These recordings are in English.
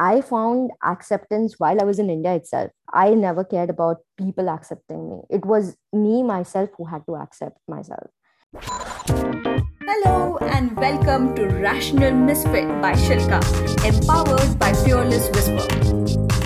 I found acceptance while I was in India itself. I never cared about people accepting me. It was me, myself, who had to accept myself. Hello and welcome to Rational Misfit by Shilka, empowered by Fearless Whisper.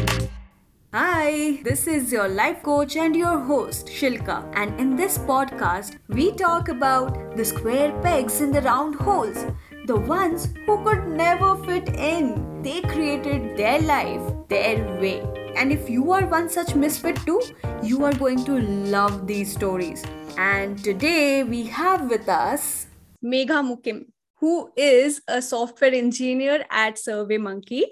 Hi, this is your life coach and your host, Shilka. And in this podcast, we talk about the square pegs in the round holes, the ones who could never fit in. They created their life their way. And if you are one such misfit too, you are going to love these stories. And today we have with us Megha Mukim, who is a software engineer at SurveyMonkey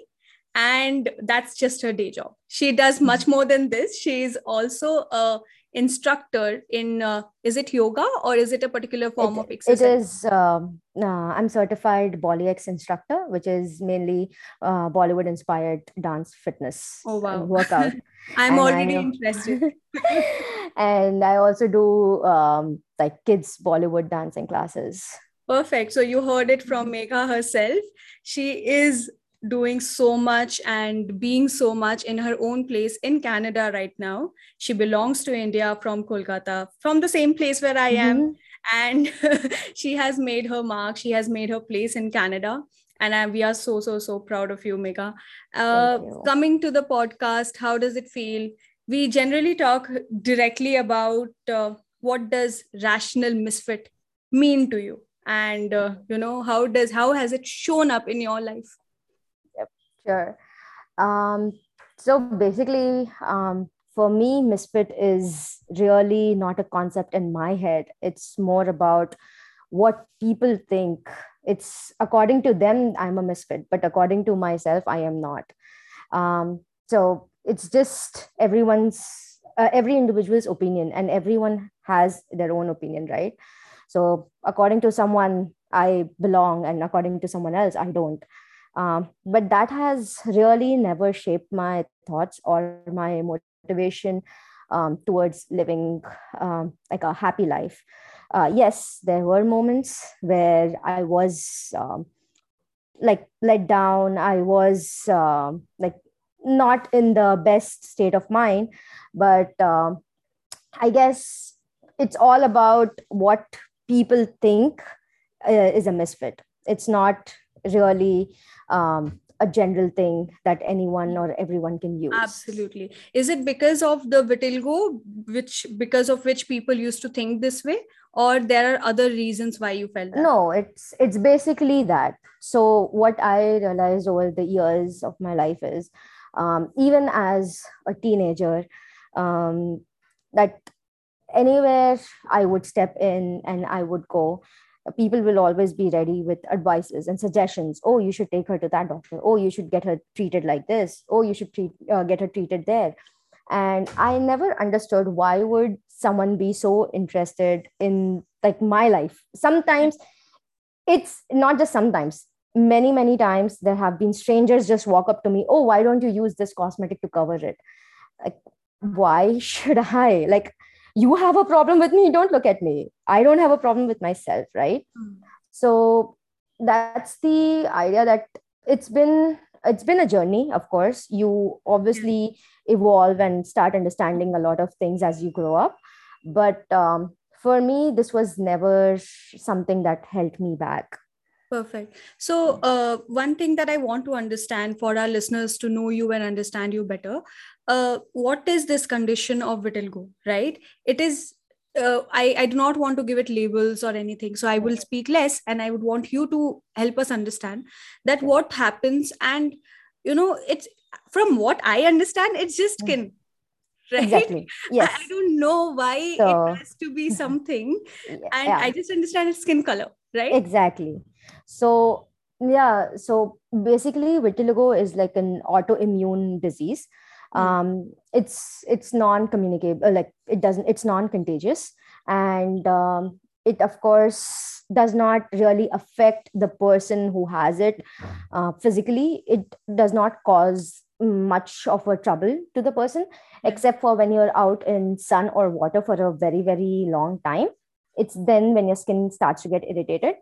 and that's just her day job she does much more than this she is also a instructor in uh, is it yoga or is it a particular form it, of exercise? it is um, uh, i'm certified bollyx instructor which is mainly uh, bollywood inspired dance fitness oh wow. workout. I'm and already interested. And i also do um, like kids bollywood dancing classes. Perfect. So you heard it from megha herself. She is doing so much and being so much in her own place in Canada right now. She belongs to India from Kolkata, from the same place where I am. Mm-hmm. And she has made her mark, she has made her place in Canada. And I, we are so, so, so proud of you, Megha. Uh, you. Coming to the podcast, how does it feel? We generally talk directly about uh, what does rational misfit mean to you and uh, you know how does how has it shown up in your life Sure. Um, so basically, um, for me, misfit is really not a concept in my head. It's more about what people think. It's according to them, I'm a misfit, but according to myself, I am not. Um, so it's just everyone's, uh, every individual's opinion, and everyone has their own opinion, right? So according to someone, I belong, and according to someone else, I don't um, but that has really never shaped my thoughts or my motivation um, towards living um, like a happy life. Uh, yes there were moments where i was um, like let down. I was um, like not in the best state of mind but um, i guess it's all about what people think uh, is a misfit. It's not really um, a general thing that anyone or everyone can use. Absolutely. Is it because of the vitiligo which because of which people used to think this way? Or there are other reasons why you felt that? no it's it's basically that. So what i realized over the years of my life is um, even as a teenager um, that anywhere i would step in and i would go people will always be ready with advices and suggestions. Oh you should take her to that doctor. Oh you should get her treated like this. Oh you should treat uh, get her treated there. And i never understood why would someone be so interested in like my life. Sometimes it's not just sometimes. Many many times there have been strangers just walk up to me oh why don't you use this cosmetic to cover it? Like why should i? Like you have a problem with me don't look at me. I don't have a problem with myself right? Mm. so that's the idea that it's been it's been a journey of course. You obviously evolve and start understanding a lot of things as you grow up. But um, for me this was never something that held me back. Perfect. So, uh, one thing that I want to understand for our listeners to know you and understand you better, uh, what is this condition of vitiligo? Right? It is. Uh, I I do not want to give it labels or anything, so I will speak less, and I would want you to help us understand that what happens, and you know, it's from what I understand, it's just mm. skin. Right? Exactly. Yes. I, I don't know why so, it has to be something, and yeah. I just understand it's skin color, right? Exactly so yeah so basically vitiligo is like an autoimmune disease. Um, it's it's non-communicable like it doesn't it's non-contagious. And um, it of course does not really affect the person who has it uh, physically. It does not cause much of a trouble to the person except for when you're out in sun or water for a very very long time. It's then when your skin starts to get irritated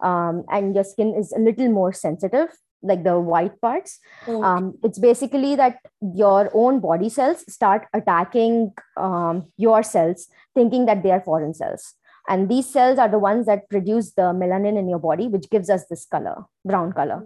um, and your skin is a little more sensitive like the white parts Okay. um, it's basically that your own body cells start attacking um, your cells thinking that they are foreign cells and these cells are the ones that produce the melanin in your body which gives us this color brown color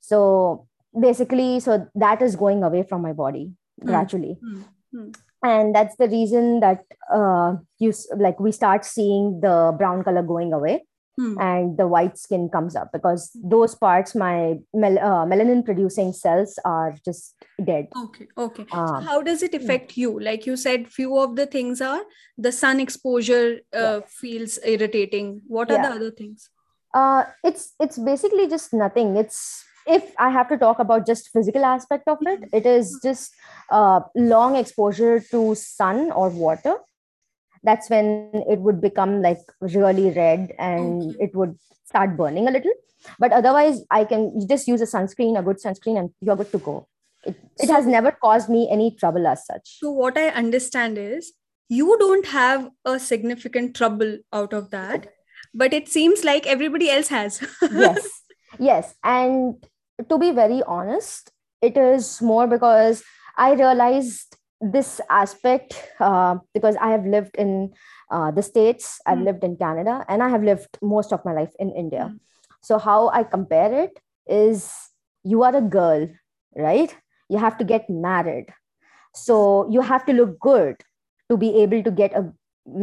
so basically so that is going away from my body Hmm. gradually Hmm. Hmm. and that's the reason that uh, you like we start seeing the brown color going away Hmm. and the white skin comes up because those parts my mel- uh, melanin producing cells are just dead Okay, okay. So Um, how does it affect you? Like you said, few of the things are the sun exposure uh, feels irritating. What are the other things? uh, it's it's basically just nothing it's if i have to talk about just physical aspect of it it is just uh, long exposure to sun or water that's when it would become like really red and it would start burning a little. But otherwise i can just use a sunscreen a good sunscreen and you're good to go. It, it has never caused me any trouble as such. So what I understand is you don't have a significant trouble out of that, but it seems like everybody else has. yes. Yes. And to be very honest it is more because i realized this aspect uh, because i have lived in uh, the states i've Mm. lived in canada and i have lived most of my life in india Mm. so how i compare it is you are a girl right you have to get married so you have to look good to be able to get a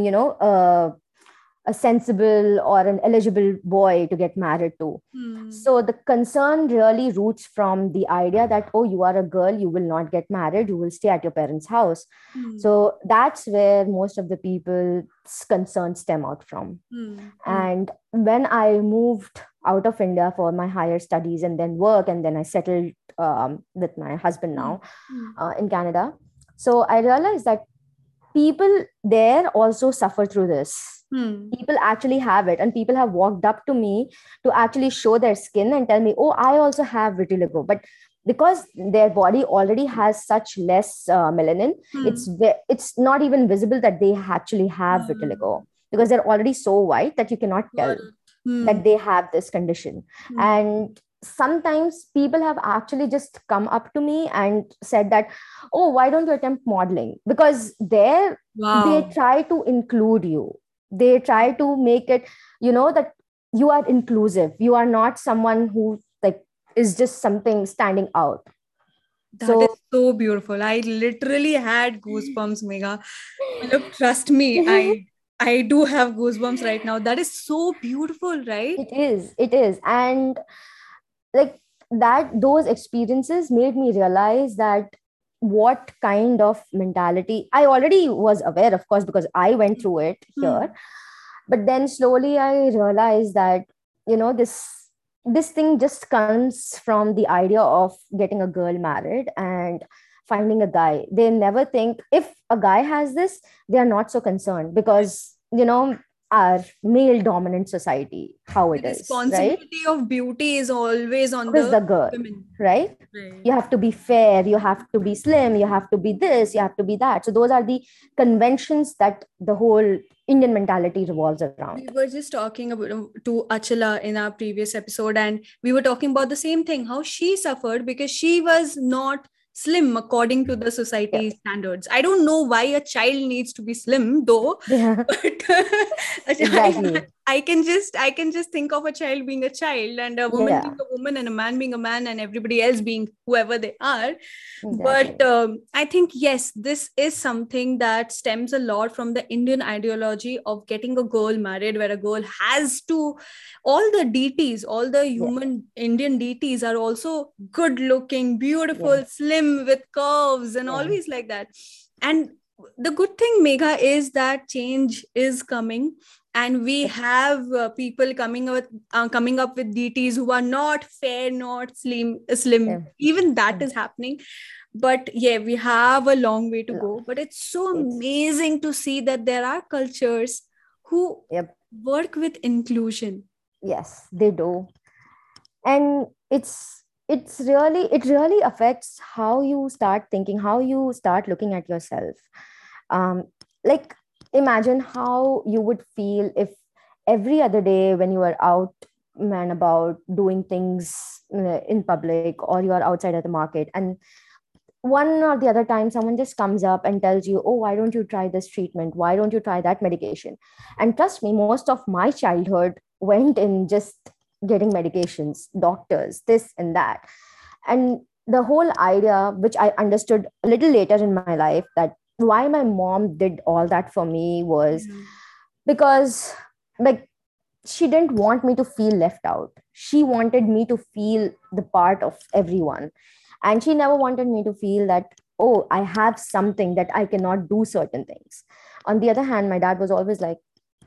you know a, a sensible or an eligible boy to get married to Hmm. so the concern really roots from the idea that oh you are a girl you will not get married you will stay at your parents house Hmm. so that's where most of the people's concerns stem out from Hmm. and when i moved out of india for my higher studies and then work and then i settled um, with my husband now Hmm. uh, in canada so i realized that people there also suffer through this Hmm. people actually have it and people have walked up to me to actually show their skin and tell me oh i also have vitiligo but because their body already has such less uh, melanin Hmm. it's it's not even visible that they actually have Hmm. vitiligo because they're already so white that you cannot tell Hmm. that they have this condition Hmm. and sometimes people have actually just come up to me and said that oh why don't you attempt modeling because there wow. they try to include you they try to make it you know that you are inclusive you are not someone who like is just something standing out That So- is so beautiful. I literally had goosebumps, Megha. Look, trust me, I I do have goosebumps right now. That is so beautiful, right? it is it is and like that those experiences made me realize that what kind of mentality i already was aware of course because i went through it Hmm. here but then slowly i realized that you know this this thing just comes from the idea of getting a girl married and finding a guy they never think if a guy has this they are not so concerned because you know our male dominant society how The it is right responsibility of beauty is always on the, the girl women. right Right. you have to be fair you have to be slim you have to be this you have to be that so those are the conventions that the whole indian mentality revolves around We were just talking about um, to Achala in our previous episode, and we were talking about the same thing how she suffered because she was not slim according to the society standards. I don't know why a child needs to be slim though, yeah but uh, Exactly. I, can just I can just think of a child being a child and a woman Yeah. being a woman and a man being a man and everybody else being whoever they are exactly. but um, i think yes this is something that stems a lot from the indian ideology of getting a girl married where a girl has to all the deities all the human indian deities are also good looking beautiful Yeah. slim with curves and Yeah. always like that and the good thing megha is that change is coming and we have uh, people coming up uh, coming up with dts who are not fair not slim slim Yeah. even that Yeah. is happening but yeah we have a long way to Yeah. go but it's so amazing to see that there are cultures who Yep. work with inclusion yes they do and it's it's really it really affects how you start thinking how you start looking at yourself um like imagine how you would feel if every other day when you are out man about doing things uh, in public or you're outside at the market and one or the other time someone just comes up and tells you oh why don't you try this treatment? Why don't you try that medication? And trust me most of my childhood went in just getting medications doctors this and that. And the whole idea which i understood a little later in my life that why my mom did all that for me was mm-hmm. because like she didn't want me to feel left out. She wanted me to feel the part of everyone. And she never wanted me to feel that oh i have something that i cannot do certain things. On the other hand my dad was always like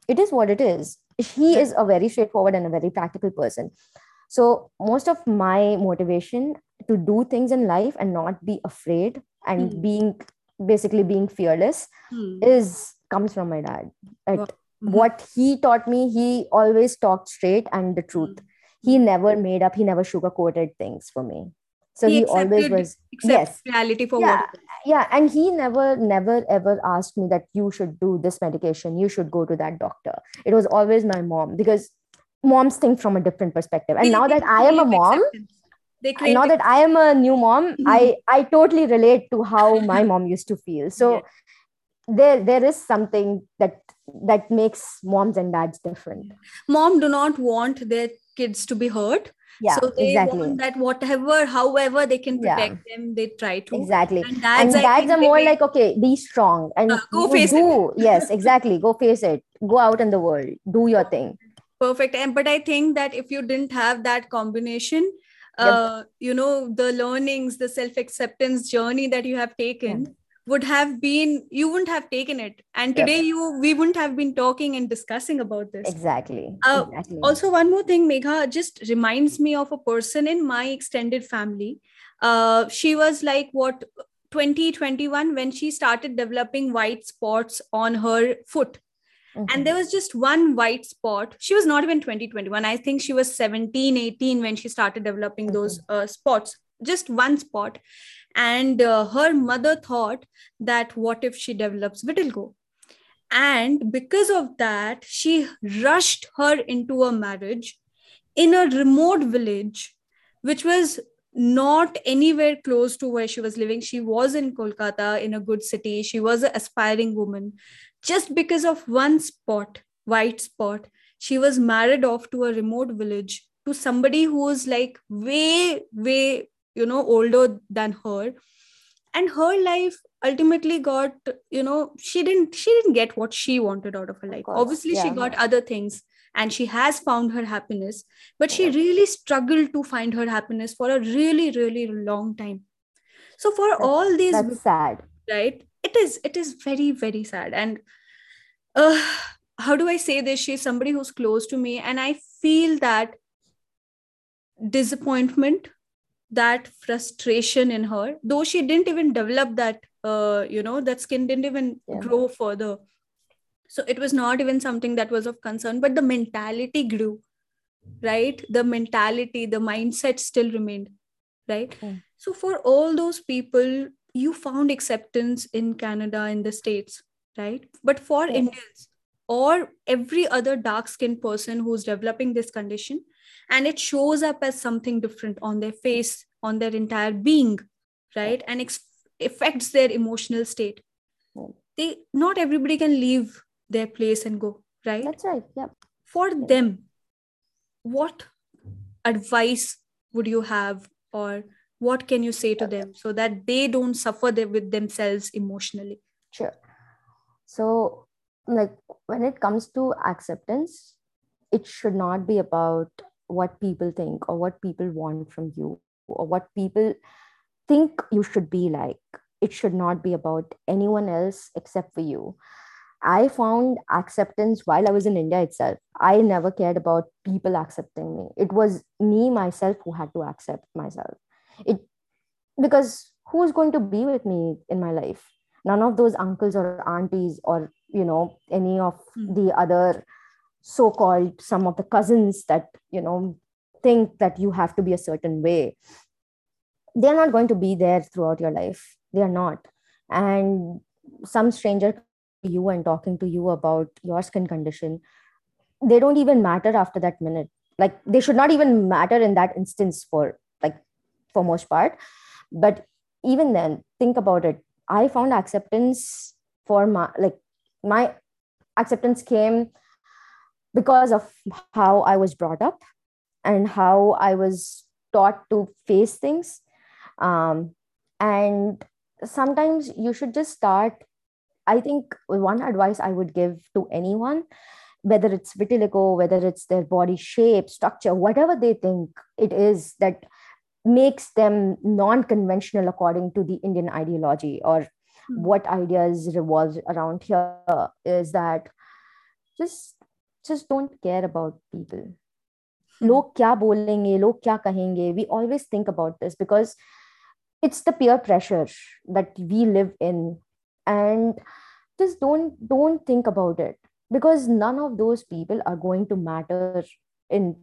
it is what it is. He is a very straightforward and a very practical person. So most of my motivation to do things in life and not be afraid and mm. being basically being fearless mm. is comes from my dad. Mm-hmm. what he taught me he always talked straight and the truth. Mm. he never made up he never sugarcoated things for me. So he, he always was yes. reality for yeah, what yeah and he never never ever asked me that you should do this medication you should go to that doctor. It was always my mom because moms think from a different perspective. And now that i am a mom now that i am a new mom mm-hmm. i i totally relate to how my mom used to feel. So yeah. there there is something that that makes moms and dads different. Mom do not want their kids to be hurt. Yeah so they exactly. want that whatever however they can protect yeah. them they try to. Exactly. And dads, and dads are more like okay be strong and uh, go face do it. yes exactly. Go face it. Go out in the world. Do your thing. Perfect. And but i think that if you didn't have that combination uh, you know the learnings the self acceptance journey that you have taken yeah would have been you wouldn't have taken it. And today you we wouldn't have been talking and discussing about this. Exactly. Uh, exactly. also one more thing megha just reminds me of a person in my extended family. Uh, she was like what 2021 when she started developing white spots on her foot mm-hmm. and there was just one white spot. She was not even 2021 i think she was 17 18 when she started developing mm-hmm. those uh, spots. Just one spot. And uh, her mother thought that what if she develops vitiligo? And because of that she rushed her into a marriage in a remote village which was not anywhere close to where she was living. She was in kolkata in a good city. She was an aspiring woman just because of one spot white spot she was married off to a remote village to somebody who was like way way you know older than her. And her life ultimately got you know she didn't she didn't get what she wanted out of her life. of obviously yeah. she got other things and she has found her happiness but she really struggled to find her happiness for a really really long time. So for that's, all these that's sad. right it is it is very very sad. And uh how do i say this? She's somebody who's close to me and i feel that disappointment that frustration in her though she didn't even develop that uh, you know that skin didn't even yeah. grow further. So it was not even something that was of concern but the mentality grew right? The mentality the mindset still remained right? Yeah. so for all those people you found acceptance in canada in the states right? But for yeah. indians or every other dark skinned person who's developing this condition and it shows up as something different on their face on their entire being right? And ex- affects their emotional state. They not everybody can leave their place and go right? That's right. Yeah for yeah. them what advice would you have or what can you say to them so that they don't suffer with themselves emotionally? Sure. So like when it comes to acceptance it should not be about what people think or what people want from you or what people think you should be like. It should not be about anyone else except for you. I found acceptance while i was in india itself. I never cared about people accepting me. It was me myself who had to accept myself it because who's going to be with me in my life? None of those uncles or aunties or you know any of mm. the other so called some of the cousins that you know think that you have to be a certain way. They're not going to be there throughout your life. They are not. And some stranger you and talking to you about your skin condition they don't even matter after that minute. Like they should not even matter in that instance for for most part. But even then think about it. I found acceptance for my like my acceptance came because of how i was brought up and how i was taught to face things. Um, and sometimes you should just start. I think one advice i would give to anyone whether it's vitiligo whether it's their body shape structure whatever they think it is that makes them non-conventional according to the indian ideology or mm-hmm. what ideas revolve around here is that just just don't care about people लोग क्या बोलेंगे लोग क्या कहेंगे we always think about this because it's the peer pressure that we live in and just don't don't think about it because none of those people are going to matter in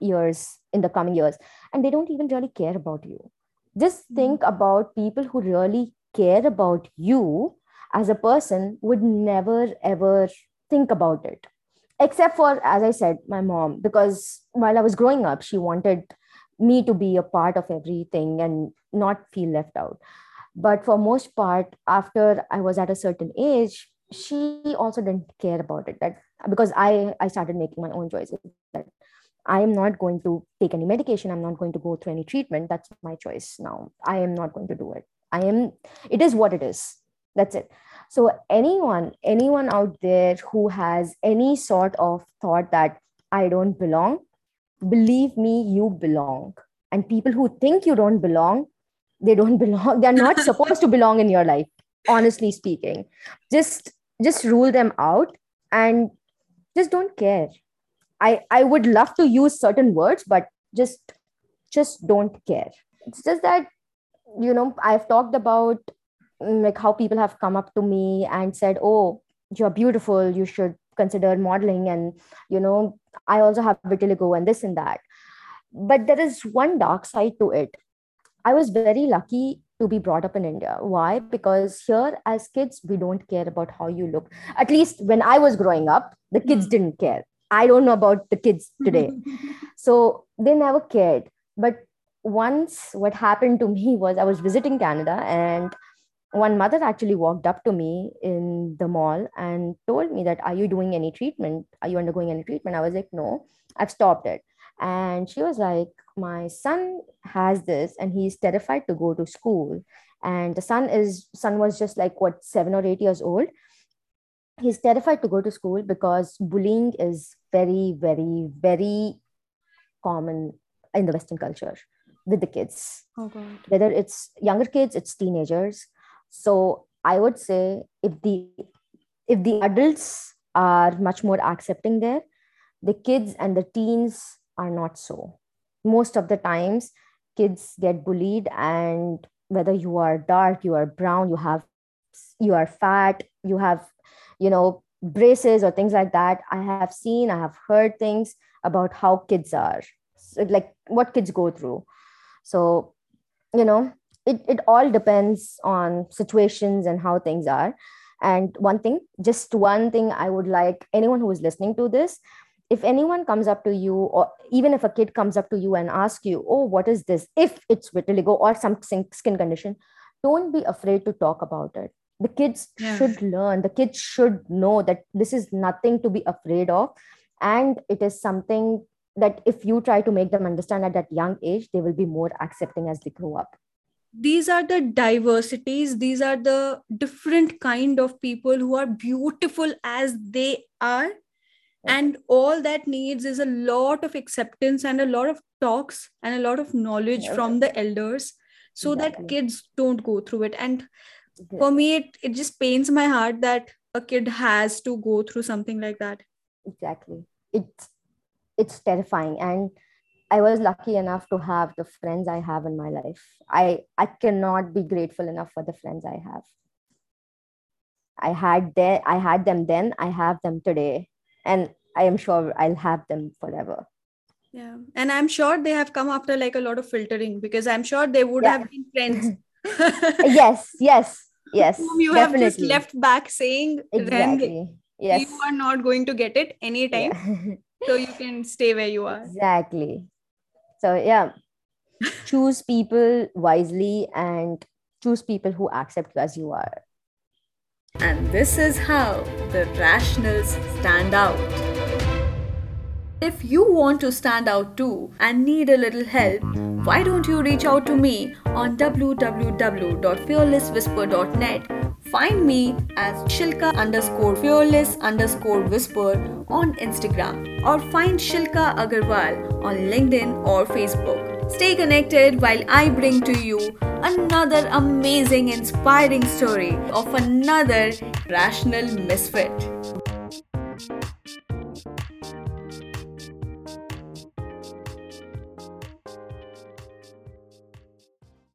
years in the coming years and they don't even really care about you. Just hmm. think about people who really care about you as a person would never ever think about it. Except for as i said my mom because while i was growing up she wanted me to be a part of everything and not feel left out. But for most part after i was at a certain age she also didn't care about it. That because i i started making my own choices. That i am not going to take any medication. I'm not going to go through any treatment. That's my choice now. I am not going to do it. I am it is what it is. That's it. So anyone anyone out there who has any sort of thought that i don't belong believe me you belong. And people who think you don't belong they don't belong. They're not supposed to belong in your life honestly speaking. Just just rule them out and just don't care i i would love to use certain words but just just don't care. It's just that you know i've talked about mm, like how people have come up to me and said oh you're beautiful. You should consider modeling and you know i also have vitiligo and this and that. But there is one dark side to it. I was very lucky to be brought up in india. Why? Because here as kids we don't care about how you look. At least when i was growing up the kids hmm. didn't care i don't know about the kids today. So they never cared. But once what happened to me was i was visiting canada and one mother actually walked up to me in the mall and told me that are you doing any treatment? Are you undergoing any treatment? I was like no i've stopped it. And she was like my son has this and he's terrified to go to school. And the son is son was just like what 7 or 8 years old he's terrified to go to school because bullying is very very very common in the western culture with the kids. Oh whether it's younger kids it's teenagers. So i would say if the if the adults are much more accepting there the kids and the teens are not so. Most of the times kids get bullied and whether you are dark you are brown you have you are fat you have you know braces or things like that. I have seen i have heard things about how kids are like what kids go through. So you know it, it all depends on situations and how things are. And one thing just one thing i would like anyone who is listening to this if anyone comes up to you or even if a kid comes up to you and asks you oh what is this? If it's vitiligo or some skin condition don't be afraid to talk about it the kids yeah. should learn. The kids should know that this is nothing to be afraid of. And it is something that if you try to make them understand at that young age they will be more accepting as they grow up. These are the diversities. These are the different kind of people who are beautiful as they are. And all that needs is a lot of acceptance and a lot of talks and a lot of knowledge from the elders so exactly. that kids don't go through it. And for me it, it just pains my heart that a kid has to go through something like that. Exactly. It's it's terrifying. And i was lucky enough to have the friends i have in my life. I i cannot be grateful enough for the friends i have. I had there i had them then i have them today. And i am sure i'll have them forever. Yeah. And i'm sure they have come after like a lot of filtering because i'm sure they would yeah. have been friends. Yes yes yes whom you definitely. have just left back saying exactly yes you are not going to get it anytime yeah. so you can stay where you are. Exactly. So, yeah, choose people wisely and choose people who accept you as you are. And this is how the rationals stand out. If you want to stand out too and need a little help, why don't you reach out to me on www.fearlesswhisper.net Find me as Shilka underscore fearless underscore whisper on Instagram or find Shilka Agarwal on LinkedIn or Facebook. Stay connected while I bring to you another amazing, inspiring story of another rational misfit.